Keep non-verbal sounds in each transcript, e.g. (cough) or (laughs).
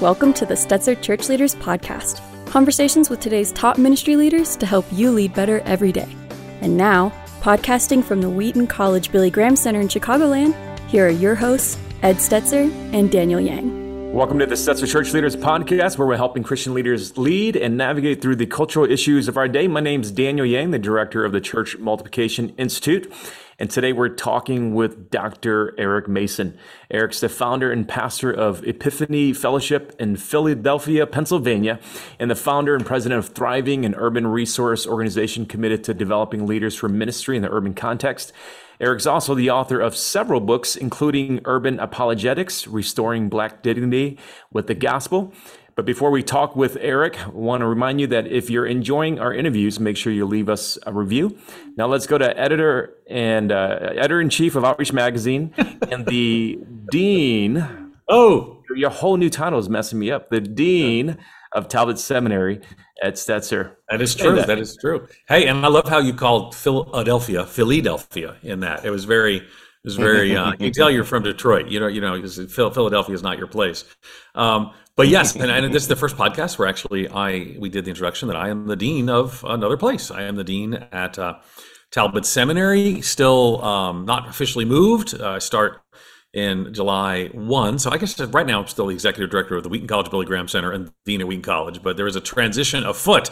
Welcome to the Stetzer Church Leaders Podcast conversations with today's top ministry leaders to help you lead better every day. And now, podcasting from the Wheaton College Billy Graham Center in Chicagoland, here are your hosts, Ed Stetzer and Daniel Yang. Welcome to the Stetzer Church Leaders Podcast, where we're helping Christian leaders lead and navigate through the cultural issues of our day. My name is Daniel Yang, the director of the Church Multiplication Institute. And today we're talking with Dr. Eric Mason. Eric's the founder and pastor of Epiphany Fellowship in Philadelphia, Pennsylvania, and the founder and president of Thriving, an urban resource organization committed to developing leaders for ministry in the urban context. Eric's also the author of several books, including Urban Apologetics, Restoring Black Dignity with the Gospel, but before we talk with Eric, I want to remind you that if you're enjoying our interviews, make sure you leave us a review. Now let's go to editor and uh, editor in chief of Outreach Magazine (laughs) and the dean. Oh, your whole new title is messing me up. The dean of Talbot Seminary at Stetzer. That is true. That. that is true. Hey, and I love how you called Philadelphia Philadelphia in that. It was very it was very. Uh, you can tell you're from Detroit. You know, you know, Philadelphia is not your place. Um, but yes, and, and, this is the first podcast where actually I we did the introduction that I am the dean of another place. I am the dean at uh, Talbot Seminary. Still um, not officially moved. Uh, I start in July 1. So I guess right now I'm still the executive director of the Wheaton College Billy Graham Center and dean at Wheaton College, but there is a transition afoot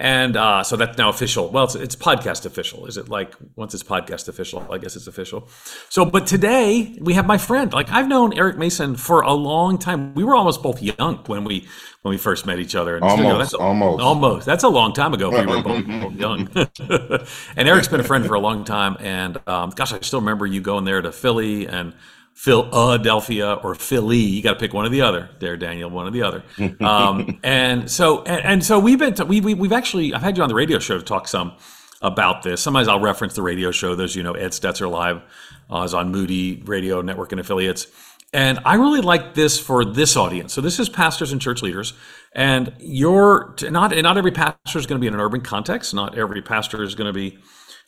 and uh, so that's now official. Well, it's, it's podcast official. Is it like once it's podcast official? I guess it's official. So, but today we have my friend. Like I've known Eric Mason for a long time. We were almost both young when we when we first met each other. And almost, you know, that's, almost, almost. That's a long time ago. We were both, (laughs) both young. (laughs) and Eric's been a friend for a long time. And um, gosh, I still remember you going there to Philly and Philadelphia or Philly. You got to pick one or the other. There, Daniel, one or the other. Um, (laughs) and so, and, and, so we've been, to, we, we, we've actually, I've had you on the radio show to talk some about this. Sometimes I'll reference the radio show. There's, you know, Ed Stetzer Live uh, is on Moody Radio Network and affiliates. And I really like this for this audience. So this is pastors and church leaders, and you're not, and not every pastor is going to be in an urban context. Not every pastor is going to be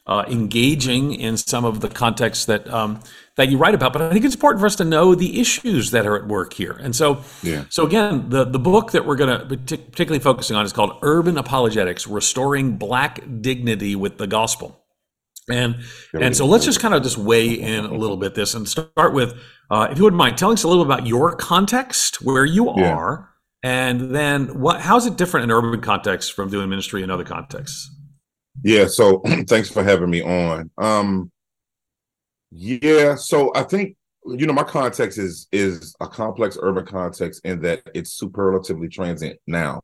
uh, engaging in some of the contexts that um, that you write about. But I think it's important for us to know the issues that are at work here. And so, yeah. so again, the the book that we're going to particularly focusing on is called Urban Apologetics: Restoring Black Dignity with the Gospel. And and so let's just kind of just weigh in a little bit this and start with, uh, if you wouldn't mind, telling us a little about your context, where you yeah. are, and then what how is it different in urban context from doing ministry in other contexts? Yeah, so (clears throat) thanks for having me on. Um yeah, so I think you know my context is is a complex urban context in that it's superlatively transient now.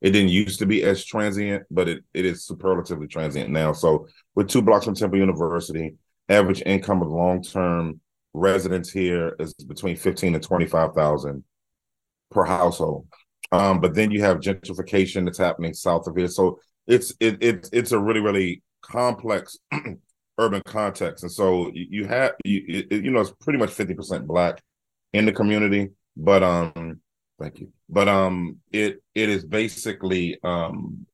It didn't used to be as transient, but it, it is superlatively transient now. So with two blocks from Temple University, average income of long-term residents here is between 15 and 25,000 per household. Um, but then you have gentrification that's happening south of here. So it's it, it it's a really really complex (clears throat) urban context, and so you, have you, you know it's pretty much fifty percent black in the community, but um, thank you, but um, it it is basically um,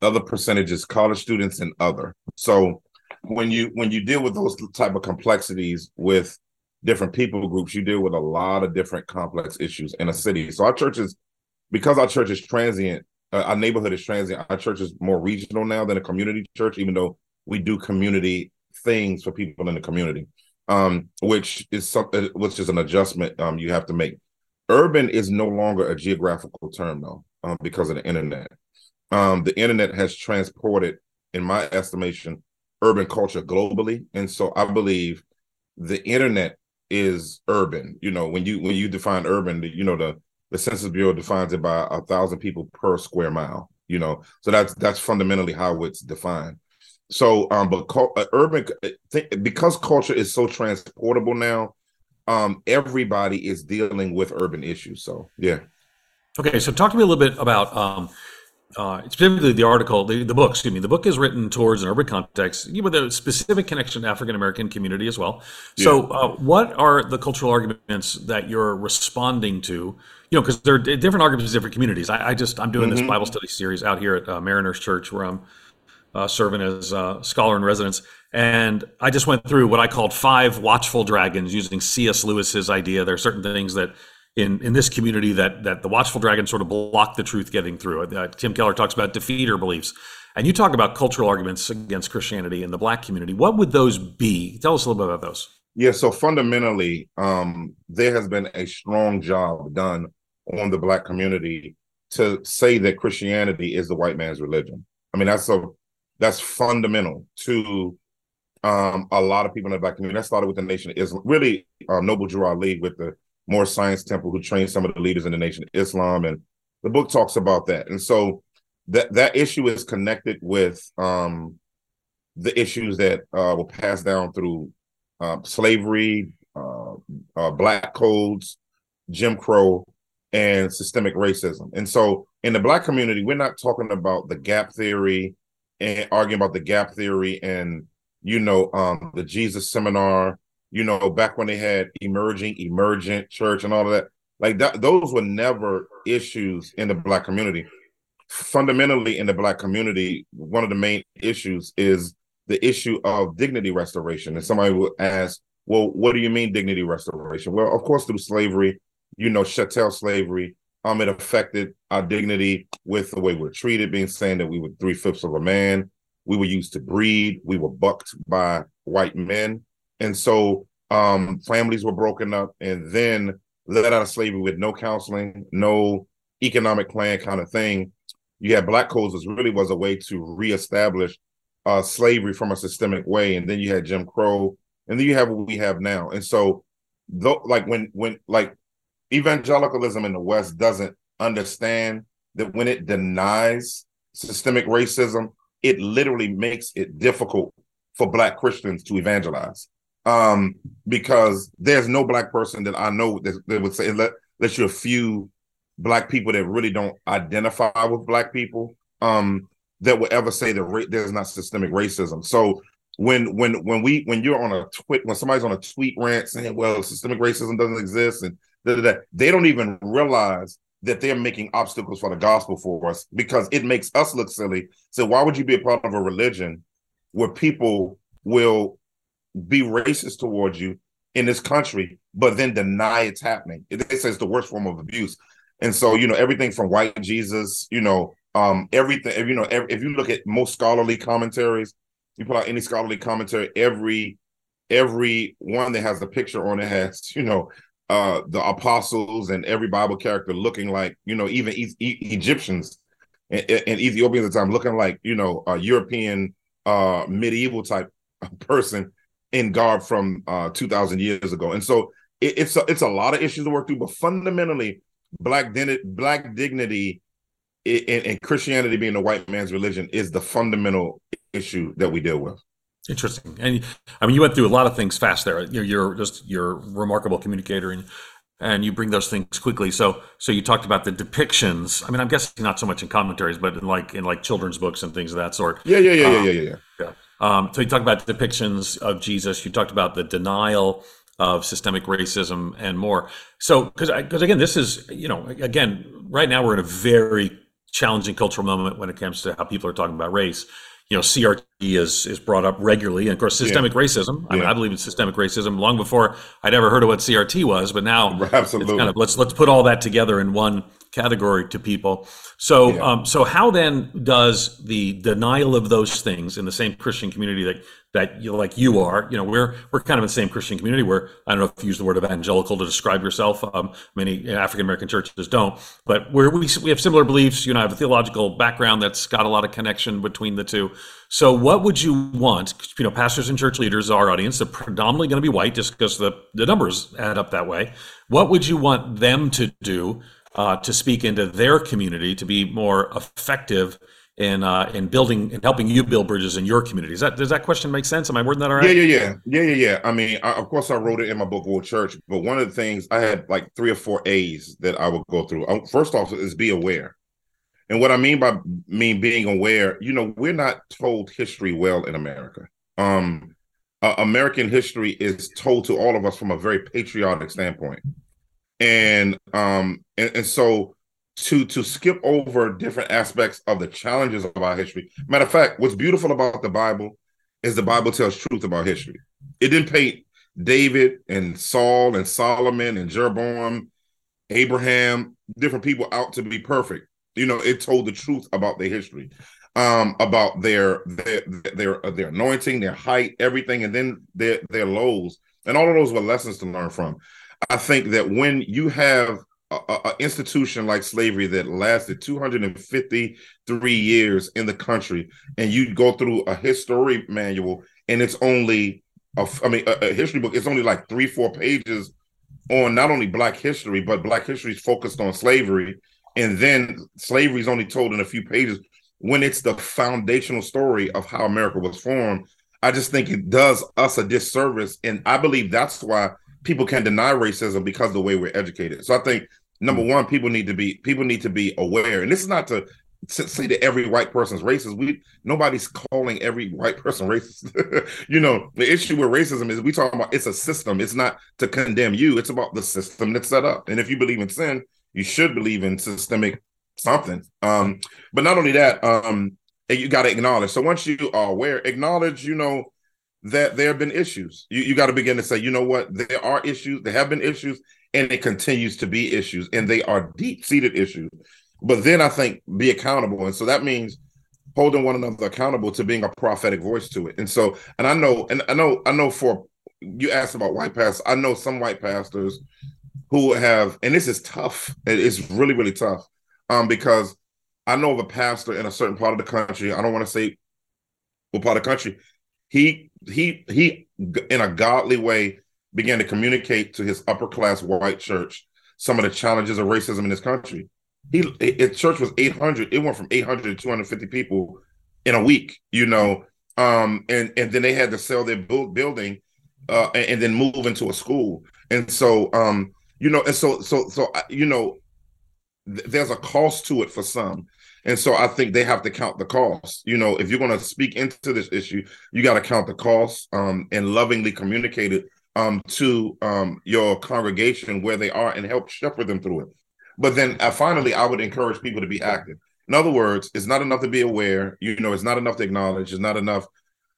other percentages college students and other. So when you when you deal with those type of complexities with different people groups, you deal with a lot of different complex issues in a city. So our church is because our church is transient uh, our neighborhood is transient. Our church is more regional now than a community church, even though we do community things for people in the community, um, which is something which is an adjustment um, you have to make. Urban is no longer a geographical term though, um, because of the internet. Um, the internet has transported, in my estimation, urban culture globally, and so I believe the internet is urban. You know, when you when you define urban, you know the the Census Bureau defines it by a thousand people per square mile. You know, so that's that's fundamentally how it's defined. So, um, but uh, urban uh, th- because culture is so transportable now, um, everybody is dealing with urban issues. So, yeah. Okay, so talk to me a little bit about um, uh, specifically the article, the, the book, excuse me, the book is written towards an urban context with a specific connection to African American community as well. So, yeah. uh, what are the cultural arguments that you're responding to? You know, because there are different arguments in different communities. I, I just I'm doing mm-hmm. this Bible study series out here at uh, Mariners Church where I'm uh, serving as a scholar in residence, and I just went through what I called five watchful dragons using C.S. Lewis's idea. There are certain things that in in this community that that the watchful dragon sort of block the truth getting through. Uh, Tim Keller talks about defeater beliefs, and you talk about cultural arguments against Christianity in the Black community. What would those be? Tell us a little bit about those. Yeah, so fundamentally, um, there has been a strong job done on the Black community to say that Christianity is the white man's religion. I mean, that's a that's fundamental to um, a lot of people in the Black community. That started with the Nation of Islam. Really, uh, Noble Drew Ali with the Moorish Science Temple, who trained some of the leaders in the Nation of Islam, and the book talks about that. And so that that issue is connected with um, the issues that uh, were passed down through uh, slavery, uh, uh, black codes, Jim Crow, and systemic racism. And so in the black community, we're not talking about the gap theory and arguing about the gap theory and you know um, the Jesus seminar you know, back when they had emerging, emergent church and all of that. Like that, those were never issues in the black community. Fundamentally, in the black community, one of the main issues is the issue of dignity restoration. And somebody will ask, well, what do you mean dignity restoration? Well, of course, through slavery, you know, chattel slavery, um, it affected our dignity with the way we're treated, being saying that we were three fifths of a man, we were used to breed, we were bucked by white men. And so um, families were broken up and then let out of slavery with no counseling, no economic plan kind of thing. You had black codes, which really was a way to reestablish uh, slavery from a systemic way. And then you had Jim Crow, and then you have what we have now. And so, though, like when when like evangelicalism in the West doesn't understand that when it denies systemic racism, it literally makes it difficult for black Christians to evangelize um, because there's no black person that I know that, that would say let unless you're a few black people that really don't identify with black people um, that will ever say that ra- there's not systemic racism. So when when when we when you're on a tweet when somebody's on a tweet rant saying well systemic racism doesn't exist and da, da, da, they don't even realize that they're making obstacles for the gospel for us because it makes us look silly. So why would you be a part of a religion where people will be racist towards you in this country, but then deny it's happening. It, it says the worst form of abuse. And so, you know, everything from white Jesus, you know, um, everything, you know, every, if you look at most scholarly commentaries, you put out any scholarly commentary, every every one that has the picture on it has, (laughs) you know, uh the apostles and every Bible character looking like, you know, even e- e- Egyptians and, and, Ethiopians at the time looking like, you know, a European uh medieval type person in garb from uh, 2000 years ago. And so it, it's a, it's a lot of issues to work through, but fundamentally, black dignity, black dignity and, and Christianity being the white man's religion is the fundamental issue that we deal with. Interesting. And I mean, you went through a lot of things fast there. You're, you're just you're a remarkable communicator and and you bring those things quickly. So so you talked about the depictions. I mean, I'm guessing not so much in commentaries, but in like in like children's books and things of that sort. Yeah, yeah, yeah, um, yeah, yeah, yeah. yeah. Um, so you talked about depictions of Jesus. You talked about the denial of systemic racism and more. So, because because again, this is you know again right now we're in a very challenging cultural moment when it comes to how people are talking about race. You know, CRT is is brought up regularly, and of course, systemic yeah. racism. I mean, I believe in systemic racism long before I'd ever heard of what CRT was, but now (laughs) absolutely kind of let's let's put all that together in one category to people. So, yeah. um, so how then does the denial of those things in the same Christian community that that you like you are, you know, we're we're kind of in the same Christian community where I don't know if you use the word evangelical to describe yourself. Um, many African American churches don't, but where we we have similar beliefs. You know, I have a theological background that's got a lot of connection between the two. So, what would you want? You know, pastors and church leaders, our audience, are predominantly going to be white, just because the the numbers add up that way. What would you want them to do uh, to speak into their community to be more effective in uh, in building and helping you build bridges in your community. Does that does that question make sense? Am I wording that all right? Yeah, yeah, yeah, yeah, yeah, yeah. I mean, I, of course, I wrote it in my book, Woke Church. But one of the things I had like three or four A's that I would go through. Um, first off, is be aware. And what I mean by me being aware, you know, we're not told history well in America. Um, uh, American history is told to all of us from a very patriotic standpoint and um and, and so to to skip over different aspects of the challenges of our history matter of fact what's beautiful about the bible is the bible tells truth about history it didn't paint david and saul and solomon and jeroboam Abraham, different people out to be perfect. You know, it told the truth about their history, um, about their their their their anointing, their height, everything, and then their their lows, and all of those were lessons to learn from. I think that when you have an institution like slavery that lasted 253 years in the country, and you go through a history manual, and it's only a, I mean, a, a history book. It's only like three, four pages on not only Black history, but Black history is focused on slavery, and then slavery is only told in a few pages. When it's the foundational story of how America was formed, I just think it does us a disservice, and I believe that's why people can deny racism because of the way we're educated. So I think number mm. one, people need to be people need to be aware, and this is not to say that every white person's racist. We nobody's calling every white person racist. (laughs) you know, the issue with racism is we talk about it's a system. It's not to condemn you. It's about the system that's set up. And if you believe in sin, you should believe in systemic something. Um, but not only that, um, you got to acknowledge. So once you are aware, acknowledge. You know that there have been issues. You, you got to begin to say, you know what, there are issues, there have been issues, and it continues to be issues, and they are deep seated issues. But then I think be accountable. And so that means holding one another accountable to being a prophetic voice to it. And so, and I know, and I know, I know for you asked about white pastors, I know some white pastors who have, and this is tough. It's really, really tough. Um, because I know of a pastor in a certain part of the country. I don't want to say what part of the country he he he in a godly way began to communicate to his upper class white church some of the challenges of racism in this country. He it, church was 800. It went from 800 to 250 people in a week, you know. Um, and and then they had to sell their building uh, and, and, then move into a school. And so um, you know, and so so so you know, th- there's a cost to it for some. And so I think they have to count the cost. You know, if you're going to speak into this issue, you got to count the cost um, and lovingly communicate it um, to um, your congregation where they are and help shepherd them through it. But then uh, finally, I would encourage people to be active. In other words, it's not enough to be aware. You know, it's not enough to acknowledge. It's not enough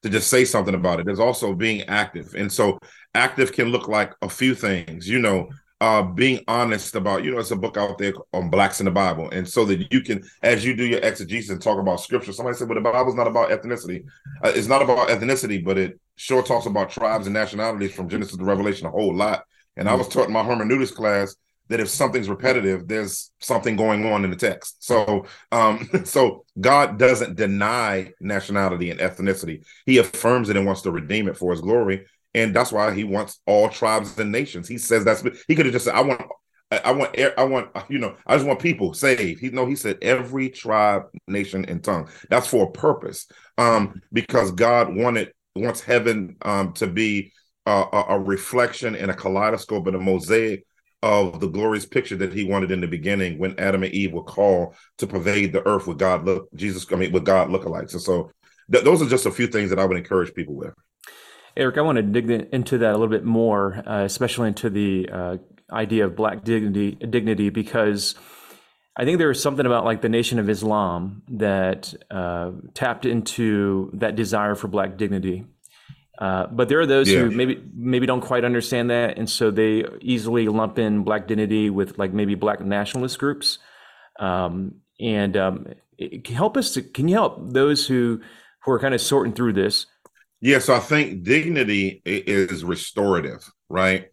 to just say something about it. There's also being active. And so active can look like a few things. You know, uh, being honest about, you know, it's a book out there on blacks in the Bible. And so that you can, as you do your exegesis and talk about scripture, somebody said, well, the Bible's not about ethnicity. Uh, it's not about ethnicity, but it sure talks about tribes and nationalities from Genesis to Revelation a whole lot. And I was taught in my hermeneutics class that if something's repetitive, there's something going on in the text. So, um, (laughs) so God doesn't deny nationality and ethnicity. He affirms it and wants to redeem it for his glory and that's why he wants all tribes and nations. He says that's he could have just said, "I want, I want, I want, you know, I just want people saved." He no, he said every tribe, nation, and tongue. That's for a purpose, um, because God wanted wants heaven um to be a, a reflection and a kaleidoscope and a mosaic of the glorious picture that he wanted in the beginning when Adam and Eve were called to pervade the earth with God look Jesus I mean with God lookalikes and so th- those are just a few things that I would encourage people with. Eric, I want to dig into that a little bit more, uh, especially into the uh, idea of black dignity, dignity, because I think there is something about like the Nation of Islam that uh, tapped into that desire for black dignity. Uh, but there are those yeah. who maybe maybe don't quite understand that, and so they easily lump in black dignity with like maybe black nationalist groups. Um, and um, help us to can you help those who who are kind of sorting through this? Yeah, so I think dignity is restorative, right?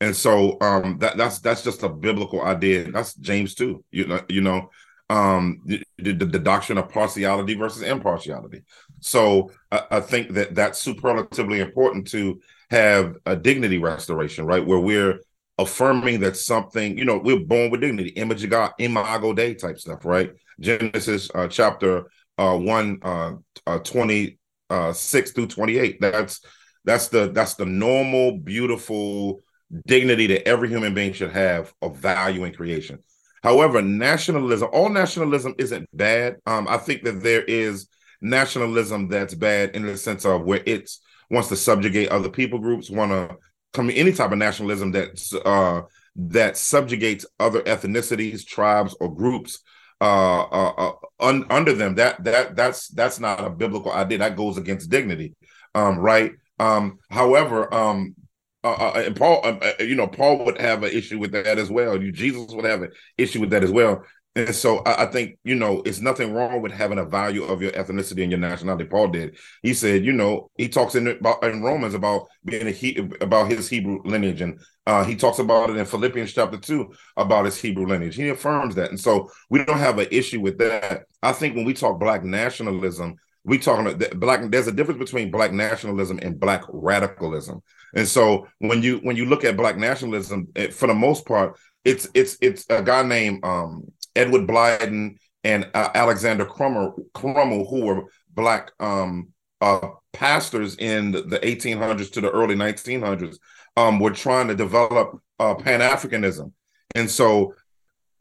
And so um that that's that's just a biblical idea. That's James two. You know, you know, um the, the, the doctrine of partiality versus impartiality. So I, I, think that that's superlatively important to have a dignity restoration, right? Where we're affirming that something, you know, we're born with dignity, image of God, imago Dei type stuff, right? Genesis uh, chapter uh, 1, uh, uh, 20 uh, six through twenty eight. That's that's the that's the normal, beautiful dignity that every human being should have of value in creation. However, nationalism, all nationalism isn't bad. Um, I think that there is nationalism that's bad in the sense of where it wants to subjugate other people groups, want to come any type of nationalism that uh, that subjugates other ethnicities, tribes, or groups uh, uh, uh, un, under them. That that that's that's not a biblical idea. That goes against dignity, um, right? Um, however, um, uh, and Paul, uh, you know, Paul would have an issue with that as well. You, Jesus would have an issue with that as well. And so I, I, think, you know, it's nothing wrong with having a value of your ethnicity and your nationality. Paul did. He said, you know, he talks in about in Romans about being a he about his Hebrew lineage, and uh, he talks about it in Philippians chapter two about his Hebrew lineage. He affirms that, and so we don't have an issue with that. I think when we talk black nationalism, we talking about black. There's a difference between black nationalism and black radicalism. And so when you when you look at black nationalism, it, for the most part, it's it's it's a guy named um, Edward Blyden and uh, Alexander Crummell, Crummell, who were black um, uh, pastors in the 1800s to the early 1900s, um, were trying to develop uh, Pan Africanism, and so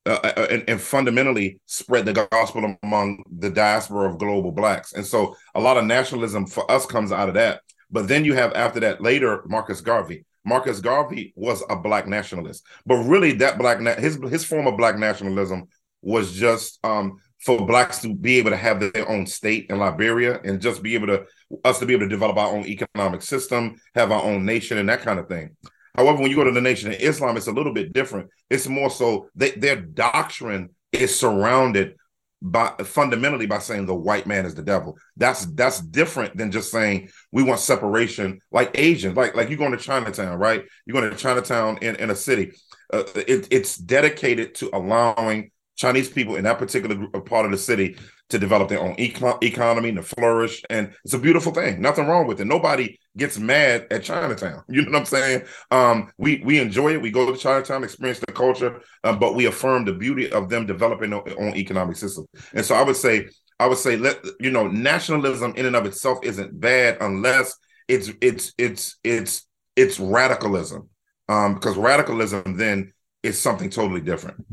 uh, uh, uh, and, and, fundamentally spread the gospel among the diaspora of global blacks. And so a lot of nationalism for us comes out of that. But then you have after that later Marcus Garvey. Marcus Garvey was a black nationalist, but really that black na- his his form of black nationalism was just um, for blacks to be able to have their own state in Liberia and just be able to us to be able to develop our own economic system, have our own nation, and that kind of thing. However, when you go to the Nation of Islam, it's a little bit different. It's more so they, their doctrine is surrounded by fundamentally by saying the white man is the devil. That's that's different than just saying we want separation, like Asians, like like you're going to Chinatown, right? You're going to Chinatown in, in a city. Uh, it, it's dedicated to allowing Chinese people in that particular part of the city to develop their own eco- economy and to flourish. And it's a beautiful thing. Nothing wrong with it. Nobody gets mad at Chinatown. (laughs) You know what I'm saying? Um, we we enjoy it. We go to Chinatown, experience the culture, um, but we affirm the beauty of them developing their own economic system. And so I would say, I would say, let you know, nationalism in and of itself isn't bad unless it's it's it's it's it's radicalism. Um, because radicalism then is something totally different.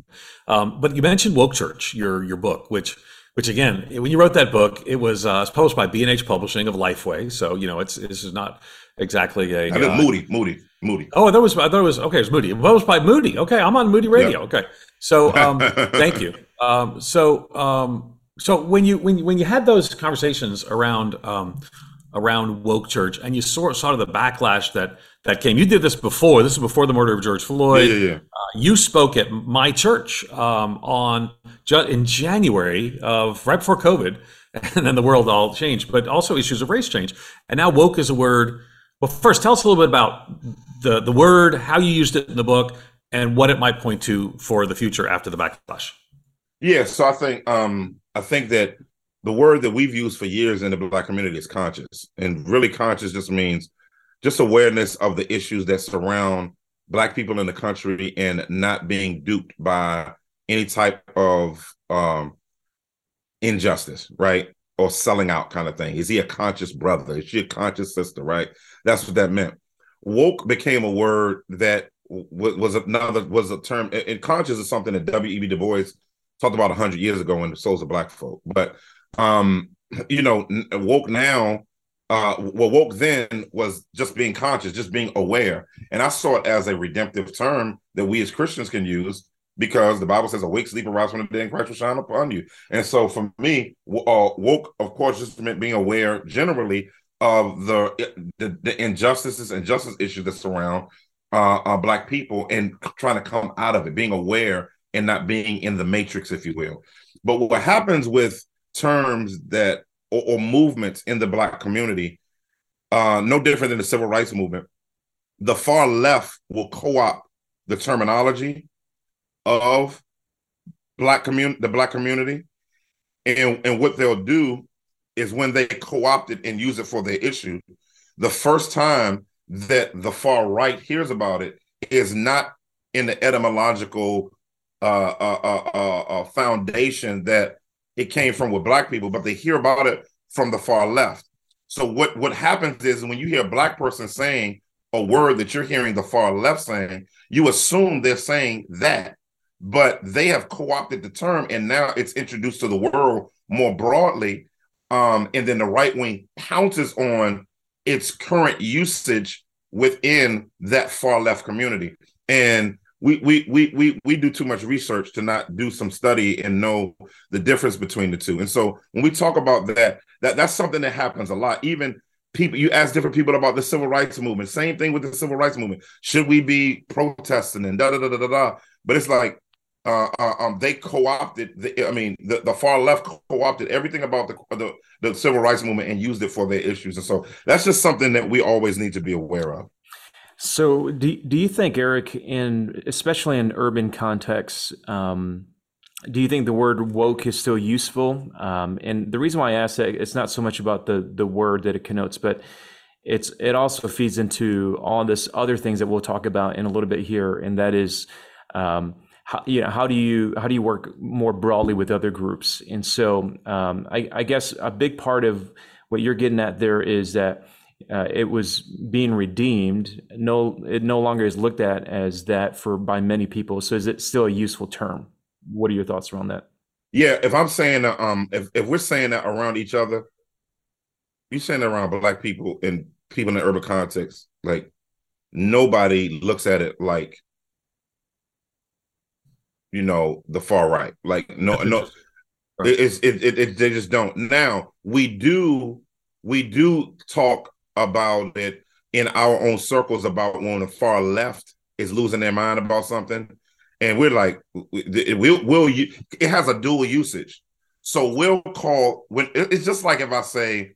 Um, but you mentioned woke church, your your book, which which again, when you wrote that book, it was uh, published by B&H Publishing of Lifeway. So you know, it's this is not exactly a. I uh, Moody, Moody, Moody. Oh, that was I thought it was okay. It was Moody. It was by Moody. Okay, I'm on Moody Radio. Okay, so um, (laughs) thank you. Um, so um, so when you when you, when you had those conversations around um, around woke church, and you saw sort of the backlash that that came. You did this before. This is before the murder of George Floyd. Yeah, yeah, yeah. Uh, you spoke at my church um, on in January of right before COVID, (laughs) and then the world all changed. But also issues of race change, and now woke is a word. Well, first, tell us a little bit about the the word, how you used it in the book, and what it might point to for the future after the backlash. Yeah, so I think um, I think that the word that we've used for years in the black community is conscious, and really conscious just means just awareness of the issues that surround black people in the country and not being duped by any type of um, injustice, right? Or selling out kind of thing. Is he a conscious brother? Is she a conscious sister, right? That's what that meant. Woke became a word that w- was another was a term. And conscious is something that W.E.B. Du Bois talked about hundred years ago in the souls of black folk. But um, (clears throat) you know, woke now uh, what woke then was just being conscious, just being aware. And I saw it as a redemptive term that we as Christians can use because the Bible says, "Awake, sleep, arise from the dead, and Christ will shine upon you." And so, for me, uh, woke, of course, just meant being aware generally of the the, the injustices and justice issues that surround uh, uh, Black people and trying to come out of it, being aware and not being in the matrix, if you will. But what happens with terms that or, or movements in the black community, uh, no different than the civil rights movement, the far left will co-opt the terminology of black community, the black community, and and what they'll do is when they co-opt it and use it for their issue, the first time that the far right hears about it is not in the etymological uh, uh, uh, uh, uh foundation that it came from with black people, but they hear about it from the far left. So what what happens is when you hear a black person saying a word that you're hearing the far left saying, you assume they're saying that, but they have co-opted the term and now it's introduced to the world more broadly. Um, and then the right wing pounces on its current usage within that far left community. And we we we we we do too much research to not do some study and know the difference between the two. And so when we talk about that, that that's something that happens a lot. Even people you ask different people about the civil rights movement. Same thing with the civil rights movement. Should we be protesting and da da da da da da? But it's like uh, uh, um, they co-opted. The, I mean, the, the far left co-opted everything about the, the the civil rights movement and used it for their issues. And so that's just something that we always need to be aware of. So, do do you think, Eric, in especially in urban contexts, um, do you think the word woke is still useful? Um, and the reason why I ask that it's not so much about the the word that it connotes, but it's it also feeds into all this other things that we'll talk about in a little bit here, and that is, um, how, you know, how do you how do you work more broadly with other groups? And so, um, I, I guess a big part of what you're getting at there is that. Uh, it was being redeemed. No, it no longer is looked at as that for by many people. So, is it still a useful term? what are your thoughts around that? Yeah, if I'm saying that, um, if, if we're saying that around each other, you're saying that around black people and people in the urban context, like nobody looks at it like you know the far right. Like no, no, (laughs) it's it, it, it they just don't. Now we do we do talk about it in our own circles about when the far left is losing their mind about something and we're like, we'll, we'll, it has a dual usage. So we'll call when it's just like if I say,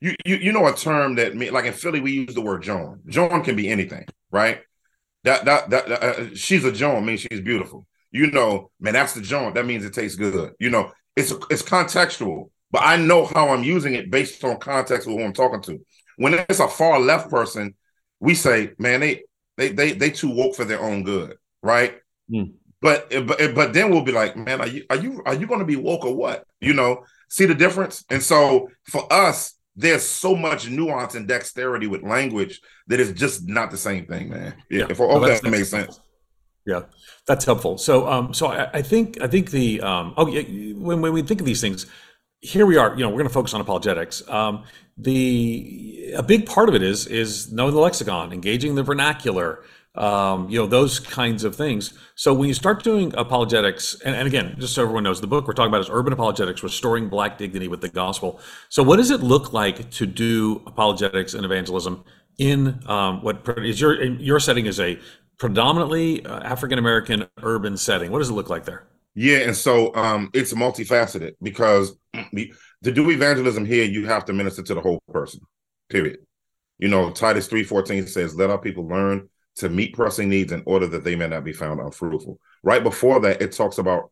you, you, you know, a term that me like in Philly, we use the word jawn. Jawn can be anything, right? That, that, that, uh, she's a jawn means she's beautiful. You know, man, that's the jawn. That means it tastes good. You know, it's, it's contextual, but I know how I'm using it based on context with who I'm talking to. When it's a far left person, we say, man, they, they, they, they too woke for their own good, right? Mm. But but but then we'll be like, man, are you are you are you going to be woke or what? You know, see the difference. And so for us, there's so much nuance and dexterity with language that is just not the same thing, man. Yeah, if well, that makes sense. Yeah, that's helpful. So, um, so I, I think I think the um, oh, yeah, when when we think of these things, here we are. You know, we're going to focus on apologetics. Um, the a big part of it is is knowing the lexicon, engaging the vernacular um, you know, those kinds of things. So when you start doing apologetics, and, and, again, just so everyone knows, the book we're talking about is Urban Apologetics, Restoring Black Dignity with the Gospel. So what does it look like to do apologetics and evangelism in um, what is your your setting is a predominantly uh, African American urban setting? What does it look like there? Yeah, and so um, it's multifaceted because to do evangelism here, you have to minister to the whole person. Period. You know, Titus three fourteen says, "Let our people learn." to meet pressing needs in order that they may not be found unfruitful. Right before that, it talks about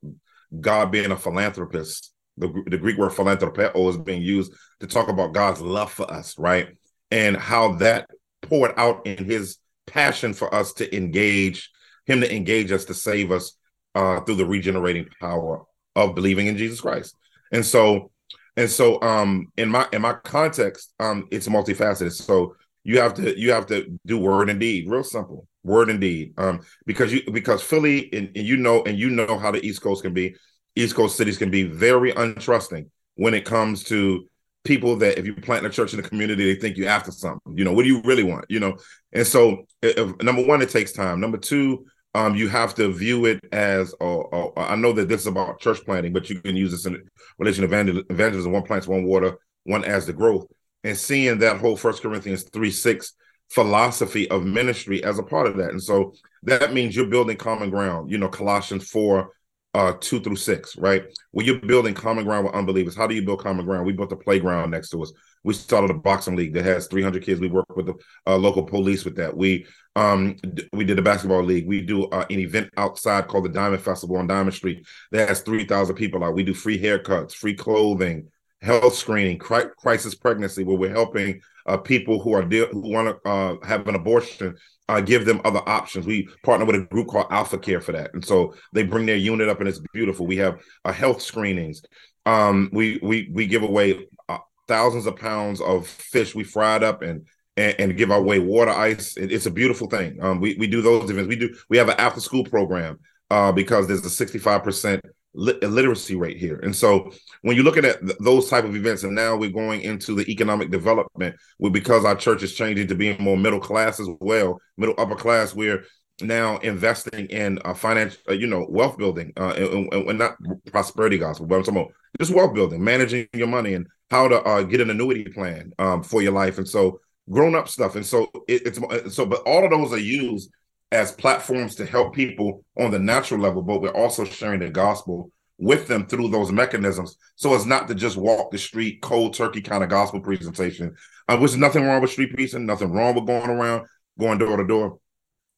God being a philanthropist. The, the Greek word philanthropeo is being used to talk about God's love for us, right? And how that poured out in his passion for us to engage, him to engage us to save us uh, through the regenerating power of believing in Jesus Christ. And so, and so um in my in my context, um, it's multifaceted. So you have to you have to do word and deed real simple word and deed um because you because philly and, and, you know and you know how the east coast can be east coast cities can be very untrusting when it comes to people that if you plant a church in the community they think you after something you know what do you really want you know and so if, number one it takes time number two um, you have to view it as uh, uh, I know that this is about church planting, but you can use this in relation to evangelism. One plants, one water, one as the growth and seeing that whole First Corinthians 3 6 philosophy of ministry as a part of that. And so that means you're building common ground, you know, Colossians 4 uh, 2 through 6, right? When you're building common ground with unbelievers, how do you build common ground? We built a playground next to us. We started a boxing league that has 300 kids. We work with the uh, local police with that. We um we did a basketball league. We do uh, an event outside called the Diamond Festival on Diamond Street that has 3,000 people out. We do free haircuts, free clothing, health screening, crisis pregnancy, where we're helping uh, people who are de- who want to uh, have an abortion, uh, give them other options. We partner with a group called Alpha Care for that, and so they bring their unit up, and it's beautiful. We have uh, health screenings. Um, we we we give away uh, thousands of pounds of fish we fry it up and and, and, give away water ice. It, it's a beautiful thing. Um, we we do those events. We do we have an after school program uh, because there's a 65 percent literacy rate here. And so when you're looking at th- those type of events, and now we're going into the economic development, well, because our church is changing to being more middle class as well, middle upper class, we're now investing in uh, finance, uh, you know, wealth building, uh, and, and, and, not prosperity gospel, but I'm talking about just wealth building, managing your money and how to uh, get an annuity plan um, for your life, and so grown up stuff. And so it, it's so, but all of those are used as platforms to help people on the natural level, but we're also sharing the gospel with them through those mechanisms. So it's not to just walk the street, cold turkey kind of gospel presentation. Uh, which is nothing wrong with street preaching, nothing wrong with going around, going door to door.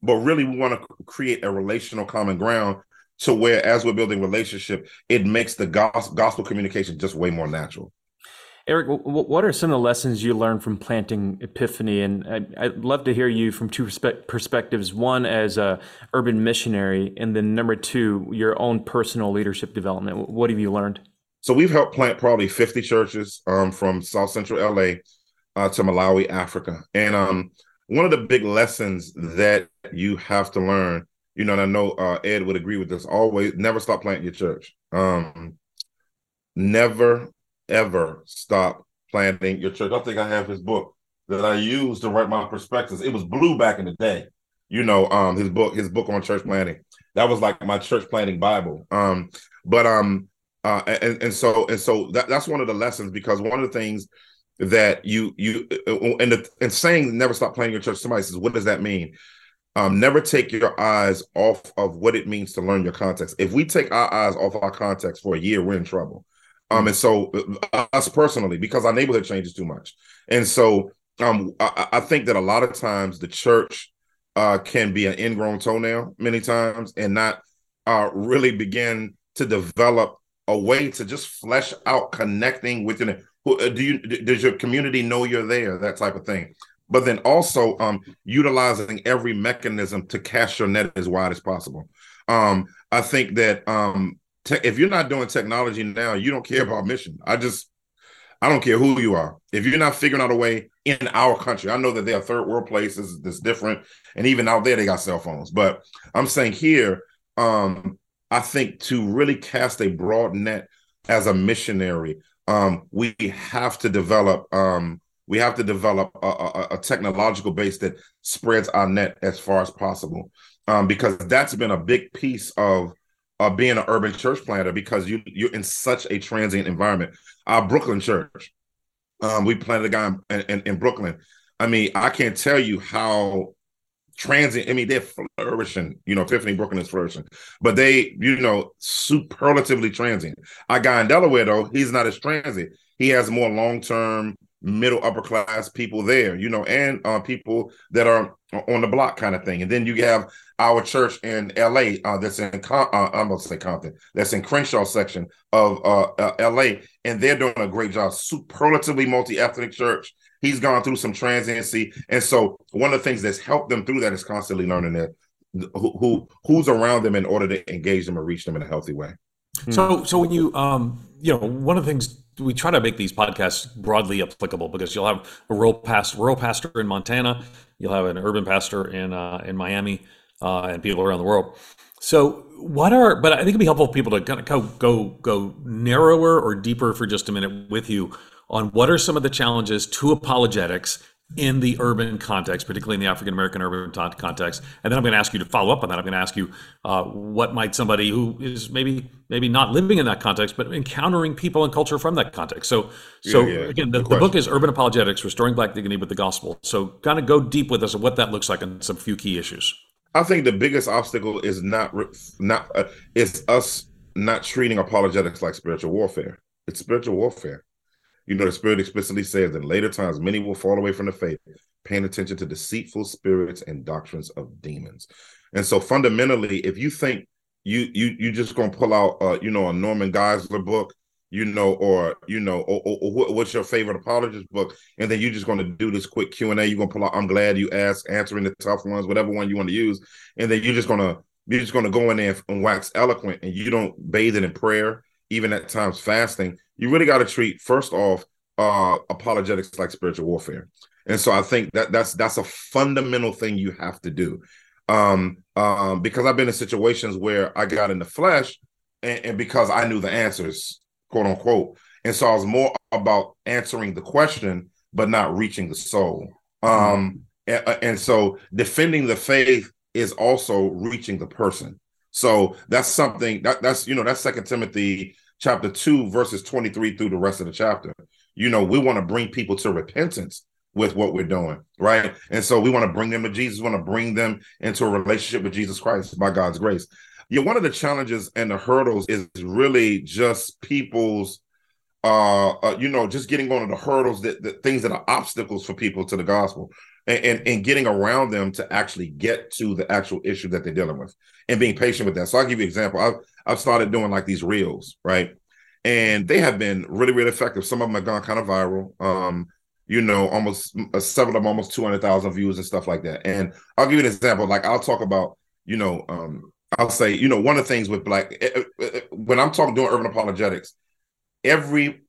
But really, we want to create a relational common ground to where, as we're building relationship, it makes the gospel, gospel communication just way more natural. Eric, what are some of the lessons you learned from planting Epiphany? And I'd love to hear you from two perspectives: one as a urban missionary, and then number two, your own personal leadership development. What have you learned? So we've helped plant probably 50 churches um, from South Central LA uh, to Malawi, Africa, and um, one of the big lessons that you have to learn, you know, and I know uh, Ed would agree with this. Always, never stop planting your church. Um, never ever stop planting your church. I think I have his book that I used to write my perspectives. It was blue back in the day. You know, um, his book, his book on church planting. That was like my church planting Bible. Um, but um, uh, and and so and so that, that's one of the lessons because one of the things that you you uh, and the, and saying never stop planting your church. Somebody says, what does that mean? Um, never take your eyes off of what it means to learn your context. If we take our eyes off our context for a year, we're in trouble. Um, and so uh, us personally, because our neighborhood changes too much, and so um, I, I think that a lot of times the church uh, can be an ingrown toenail many times, and not uh, really begin to develop a way to just flesh out connecting within it. Uh, do you does your community know you're there? That type of thing. But then also um, utilizing every mechanism to cast your net as wide as possible. Um, I think that um, te- if you're not doing technology now, you don't care about mission. I just I don't care who you are. If you're not figuring out a way in our country, I know that there are third world places that's different, and even out there they got cell phones. But I'm saying here, um, I think to really cast a broad net as a missionary, um, we have to develop um, we have to develop a, a, a, technological base that spreads our net as far as possible, um, because that's been a big piece of uh, being an urban church planter because you you're in such a transient environment. Our Brooklyn church, um, we planted a guy in, in, in, Brooklyn. I mean, I can't tell you how transient. I mean, they're flourishing. You know, Epiphany Brooklyn is flourishing, but they, you know, superlatively transient. Our guy in Delaware, though, he's not as transient. He has more long term middle upper class people there, you know, and uh, people that are on the block kind of thing. And then you have our church in LA uh, that's in uh, I'm gonna say Compton, that's in Crenshaw section of uh, uh LA, and they're doing a great job. Superlatively multi-ethnic church. He's gone through some transiency, and so one of the things that's helped them through that is constantly learning that who, who who's around them in order to engage them and reach them in a healthy way. So, so when you um, you know, one of the things we try to make these podcasts broadly applicable because you'll have a rural pastor, rural pastor in Montana, you'll have an urban pastor in uh, in Miami, uh, and people around the world. So, what are? But I think it'd be helpful for people to kind of go go go narrower or deeper for just a minute with you on what are some of the challenges to apologetics in the urban context, particularly in the African American urban context. And then I'm going to ask you to follow up on that. I'm going to ask you uh, what might somebody who is maybe maybe not living in that context, but encountering people and culture from that context. So, so yeah, yeah. again, the, the, book is Urban Apologetics: Restoring Black Dignity with the Gospel. So, kind of go deep with us on what that looks like and some few key issues. I think the biggest obstacle is not not uh, is us not treating apologetics like spiritual warfare. It's spiritual warfare. You know, the Spirit explicitly says in later times, many will fall away from the faith, paying attention to deceitful spirits and doctrines of demons. And so, fundamentally, if you think you you you just gonna pull out, uh, you know, a Norman Geisler book, you know, or you know, or, or, or what's your favorite apologist book, and then you're just gonna do this quick Q and A. You're gonna pull out. I'm glad you asked, answering the tough ones, whatever one you want to use, and then you're just gonna you're just gonna go in there and wax eloquent, and you don't bathe it in prayer, even at times fasting you really got to treat first off uh, apologetics like spiritual warfare. And so I think that that's that's a fundamental thing you have to do. Um, um, because I've been in situations where I got in the flesh and, and because I knew the answers, quote unquote. And so I was more about answering the question, but not reaching the soul. Um, and, and so defending the faith is also reaching the person. So that's something that that's you know that's Second Timothy chapter 2, verses 23 through the rest of the chapter. you know, we want to bring people to repentance with what we're doing, right? And so we want to bring them to Jesus, we want to bring them into a relationship with Jesus Christ by God's grace. Yeah, one of the challenges and the hurdles is really just people's uh, uh you know, just getting on the hurdles that the things that are obstacles for people to the gospel and, and, and getting around them to actually get to the actual issue that they're dealing with and being patient with that. So I'll give you an example. I've I've started doing like these reels, right? And they have been really, really effective. Some of them have gone kind of viral. Um, you know, almost uh, several of them almost 200,000 views and stuff like that. And I'll give you an example. Like I'll talk about, you know, um, I'll say, you know, one of the things with black, eh, eh, eh, when I'm talking doing urban apologetics, every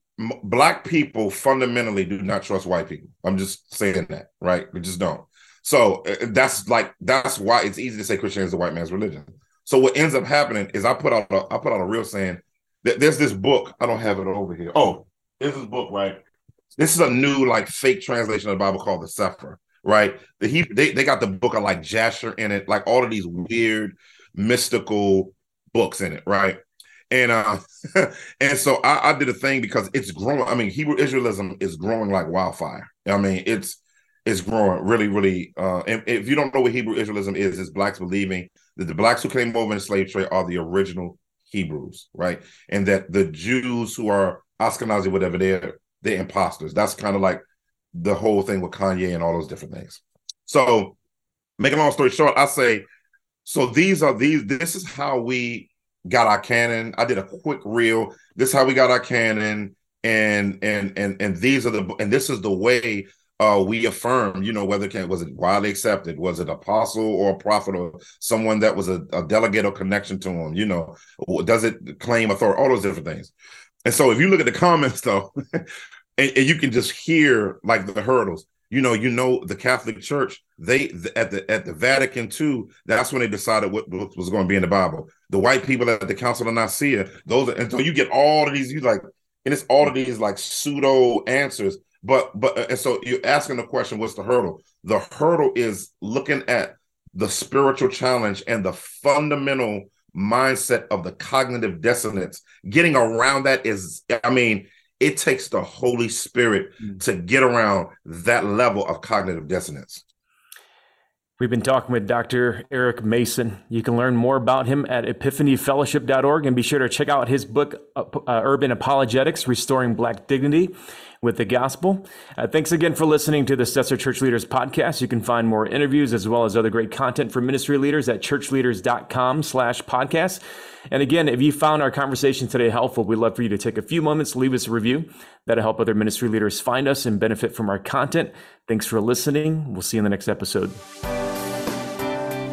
black people fundamentally do not trust white people. I'm just saying that, right? We just don't. So that's like that's why it's easy to say Christianity is the white man's religion. So what ends up happening is I put out a, I put out a reel saying that there's this book. I don't have it over here. Oh, there's this book, right? This is a new like fake translation of the Bible called the Cepher, right? The he they, they got the book of like Jasher in it, like all of these weird mystical books in it, right? And uh (laughs) and so I, I did a thing because it's growing. I mean, Hebrew Israelism is growing like wildfire. I mean, it's it's growing really, really. Uh, and if you don't know what Hebrew Israelism is, it's blacks believing that the blacks who came over in the slave trade are the original Hebrews, right? And that the Jews who are Ashkenazi, whatever, they're they're imposters. That's kind of like the whole thing with Kanye and all those different things. So, make a long story short, I say, so these are these. This is how we got our canon. I did a quick reel. This is how we got our canon, and and and and these are the and this is the way uh, we affirm, you know, whether it can, was it widely accepted, was it apostle or prophet or someone that was a, a delegate or connection to him, you know, does it claim authority, all those different things. And so if you look at the comments (laughs) though, and, and, you can just hear like the hurdles, you know, you know, the Catholic Church, they at the at the Vatican too, that's when they decided what, what was going to be in the Bible. The white people at the Council of Nicaea, those, and so you get all of these, you like, and it's all of these like pseudo answers but but and so you're asking the question, what's the hurdle? The hurdle is looking at the spiritual challenge and the fundamental mindset of the cognitive dissonance. Getting around that is, I mean, it takes the Holy Spirit mm. to get around that level of cognitive dissonance. We've been talking with Dr. Eric Mason. You can learn more about him at epiphanyfellowship.org and be sure to check out his book, uh, uh Urban Apologetics Restoring Black Dignity with the Gospel. Uh, thanks again for listening to the Stetzer Church Leaders podcast. You can find more interviews as well as other great content for ministry leaders at churchleaders.com slash podcast. And again, if you found our conversation today helpful, we'd love for you to take a few moments, leave us a review. That'll help other ministry leaders find us and benefit from our content. Thanks for listening. We'll see you in the next episode.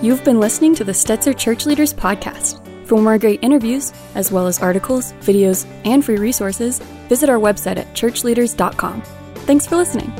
You've been listening to the Stetzer Church Leaders Podcast. For more great interviews, as well as articles, videos, and free resources, visit our website at churchleaders.com. Thanks for listening.